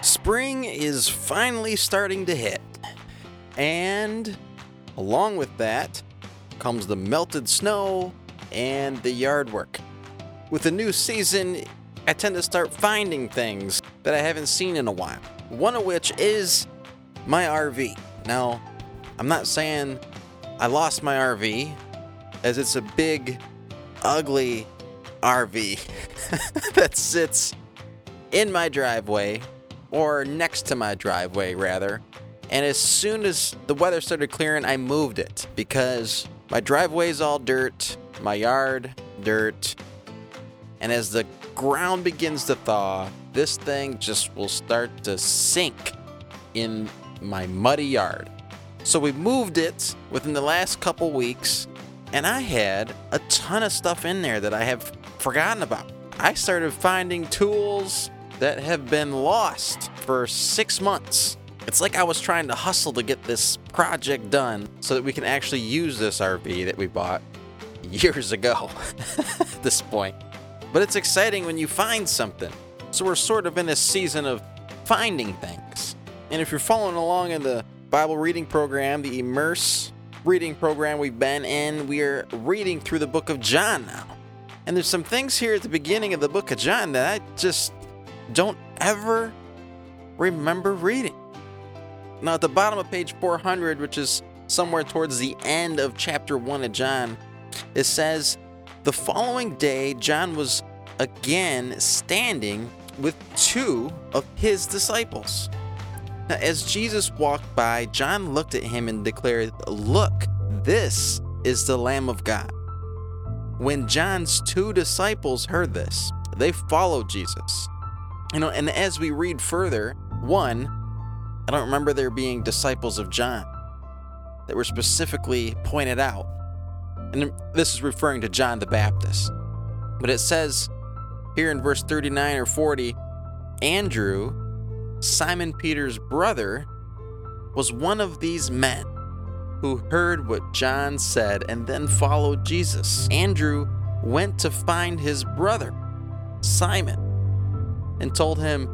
Spring is finally starting to hit. And along with that comes the melted snow and the yard work. With the new season, I tend to start finding things that I haven't seen in a while. One of which is my RV. Now, I'm not saying I lost my RV, as it's a big, ugly RV that sits in my driveway, or next to my driveway, rather. And as soon as the weather started clearing, I moved it because my driveway's all dirt, my yard, dirt. And as the ground begins to thaw, this thing just will start to sink in my muddy yard. So we moved it within the last couple weeks, and I had a ton of stuff in there that I have forgotten about. I started finding tools that have been lost for six months. It's like I was trying to hustle to get this project done so that we can actually use this RV that we bought years ago at this point. But it's exciting when you find something. So we're sort of in a season of finding things. And if you're following along in the Bible reading program, the Immerse reading program we've been in, we're reading through the book of John now. And there's some things here at the beginning of the book of John that I just don't ever remember reading. Now, at the bottom of page 400, which is somewhere towards the end of chapter 1 of John, it says, The following day, John was again standing with two of his disciples. Now, as Jesus walked by, John looked at him and declared, Look, this is the Lamb of God. When John's two disciples heard this, they followed Jesus. You know, and as we read further, one, I don't remember there being disciples of John that were specifically pointed out. And this is referring to John the Baptist. But it says here in verse 39 or 40 Andrew, Simon Peter's brother, was one of these men who heard what John said and then followed Jesus. Andrew went to find his brother, Simon, and told him,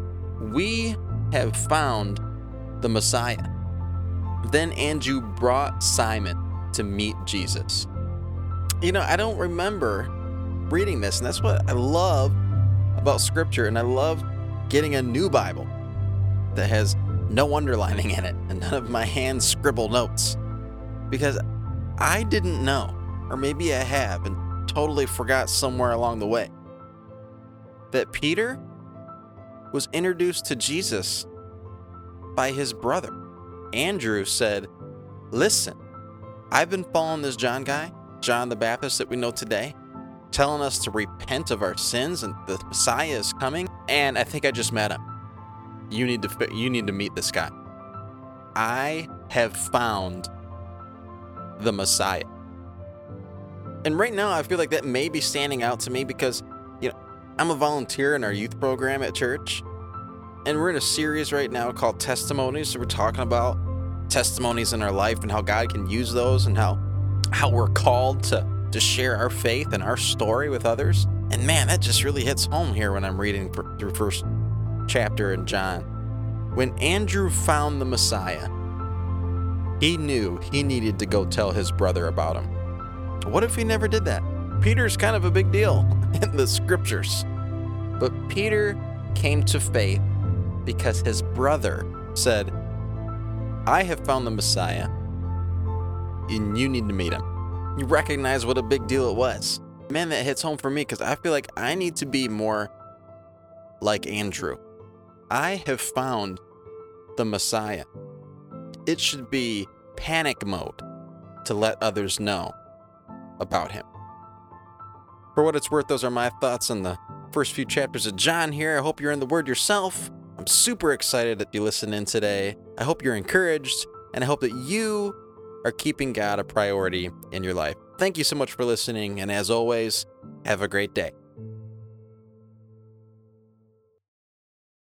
We have found the Messiah. Then Andrew brought Simon to meet Jesus. You know, I don't remember reading this, and that's what I love about Scripture, and I love getting a new Bible that has no underlining in it and none of my hand scribble notes. Because I didn't know, or maybe I have and totally forgot somewhere along the way, that Peter was introduced to Jesus by his brother. Andrew said, Listen, I've been following this John guy, John the Baptist that we know today, telling us to repent of our sins and the Messiah is coming, and I think I just met him. You need to you need to meet this guy. I have found the Messiah. And right now I feel like that may be standing out to me because, I'm a volunteer in our youth program at church. And we're in a series right now called Testimonies. So we're talking about testimonies in our life and how God can use those and how how we're called to to share our faith and our story with others. And man, that just really hits home here when I'm reading through first chapter in John. When Andrew found the Messiah, he knew he needed to go tell his brother about him. What if he never did that? Peter's kind of a big deal in the scriptures. But Peter came to faith because his brother said, I have found the Messiah, and you need to meet him. You recognize what a big deal it was. Man, that hits home for me because I feel like I need to be more like Andrew. I have found the Messiah. It should be panic mode to let others know about him. For what it's worth, those are my thoughts on the first few chapters of John here. I hope you're in the Word yourself. I'm super excited that you listened in today. I hope you're encouraged, and I hope that you are keeping God a priority in your life. Thank you so much for listening, and as always, have a great day.